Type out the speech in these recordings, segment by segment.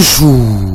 叔。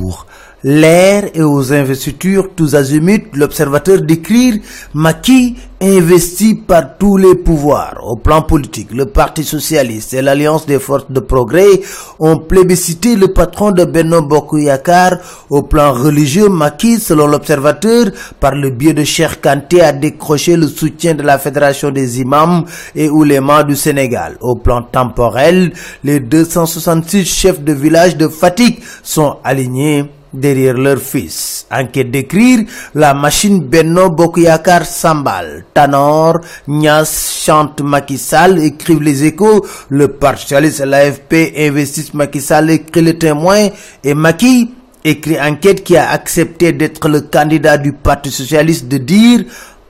L'air et aux investitures tous azimuts, l'observateur d'écrire Maki investi par tous les pouvoirs. Au plan politique, le Parti socialiste et l'Alliance des forces de progrès ont plébiscité le patron de Benno Bokuyakar. Au plan religieux, Maki, selon l'observateur, par le biais de Cher a décroché le soutien de la Fédération des imams et oulémas du Sénégal. Au plan temporel, les 266 chefs de village de Fatigue sont alignés derrière leur fils. Enquête d'écrire, la machine Benno Bokuyakar Sambal, Tanor, Nias, chante Macky Sall, écrivent les échos, le Parti socialiste et l'AFP investissent Macky Sall, écrit le témoin, et Macky écrit enquête qui a accepté d'être le candidat du Parti socialiste de dire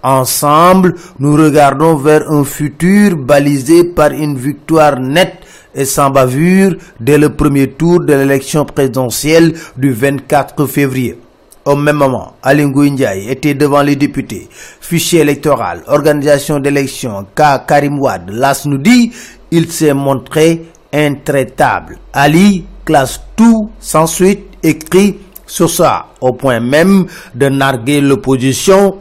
Ensemble, nous regardons vers un futur balisé par une victoire nette et sans bavure dès le premier tour de l'élection présidentielle du 24 février. Au même moment, Alingou Ndiaye était devant les députés. Fichier électoral, organisation d'élection, cas Karim Wad, l'AS nous dit, il s'est montré intraitable. Ali classe tout sans suite écrit sur ça, au point même de narguer l'opposition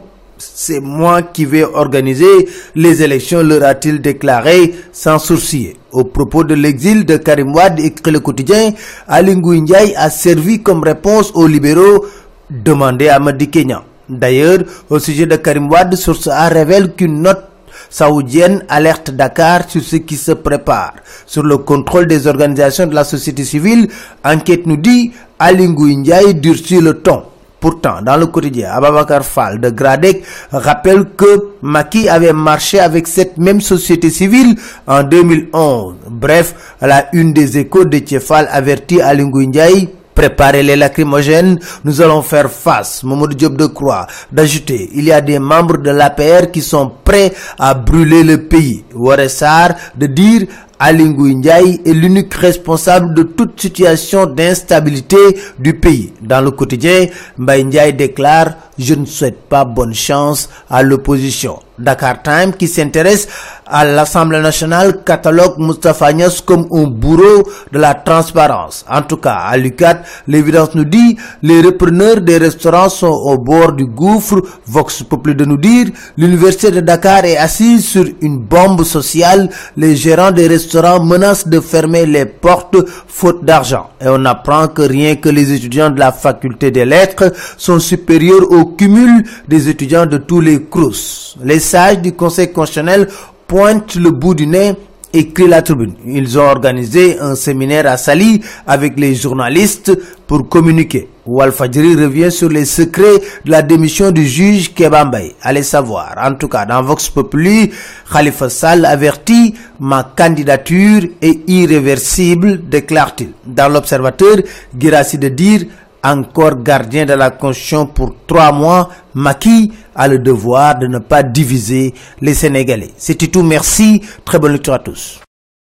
c'est moi qui vais organiser les élections, leur a-t-il déclaré sans sourciller. Au propos de l'exil de Karim Wad, écrit le quotidien, Alingou a servi comme réponse aux libéraux demandés à Madi Kenya. D'ailleurs, au sujet de Karim Wad, Source A révèle qu'une note saoudienne alerte Dakar sur ce qui se prépare. Sur le contrôle des organisations de la société civile, enquête nous dit Alingou Ndiaye durcit le ton. Pourtant, dans le quotidien, Ababakar Fall de Gradec rappelle que Maki avait marché avec cette même société civile en 2011. Bref, à la une des échos de Tchefal avertit Alingou Ndiaye Préparez les lacrymogènes, nous allons faire face. Mamoudou Diop de Croix d'ajouter, il y a des membres de l'APR qui sont prêts à brûler le pays. Waressar de dire Alingou Ndiaye est l'unique responsable de toute situation d'instabilité du pays. Dans le quotidien, Mbaye déclare Je ne souhaite pas bonne chance à l'opposition. Dakar Time qui s'intéresse à l'Assemblée nationale catalogue Mustafa Nias comme un bourreau de la transparence. En tout cas, à l'UCAT, l'évidence nous dit les repreneurs des restaurants sont au bord du gouffre. Vox Populi de nous dire l'université de Dakar est assise sur une bombe sociale. Les gérants des restaurants menacent de fermer les portes faute d'argent. Et on apprend que rien que les étudiants de la faculté des lettres sont supérieurs au cumul des étudiants de tous les crous. Les du Conseil constitutionnel pointent le bout du nez écrit la tribune. Ils ont organisé un séminaire à Sali avec les journalistes pour communiquer. Walfadjiri revient sur les secrets de la démission du juge Kebambay. Allez savoir. En tout cas, dans Vox Populi, Khalifa Sall avertit ma candidature est irréversible, déclare-t-il. Dans l'Observateur, Girassi de dire encore gardien de la Constitution pour trois mois, Maki a le devoir de ne pas diviser les Sénégalais. C'est tout, merci, très bonne lecture à tous.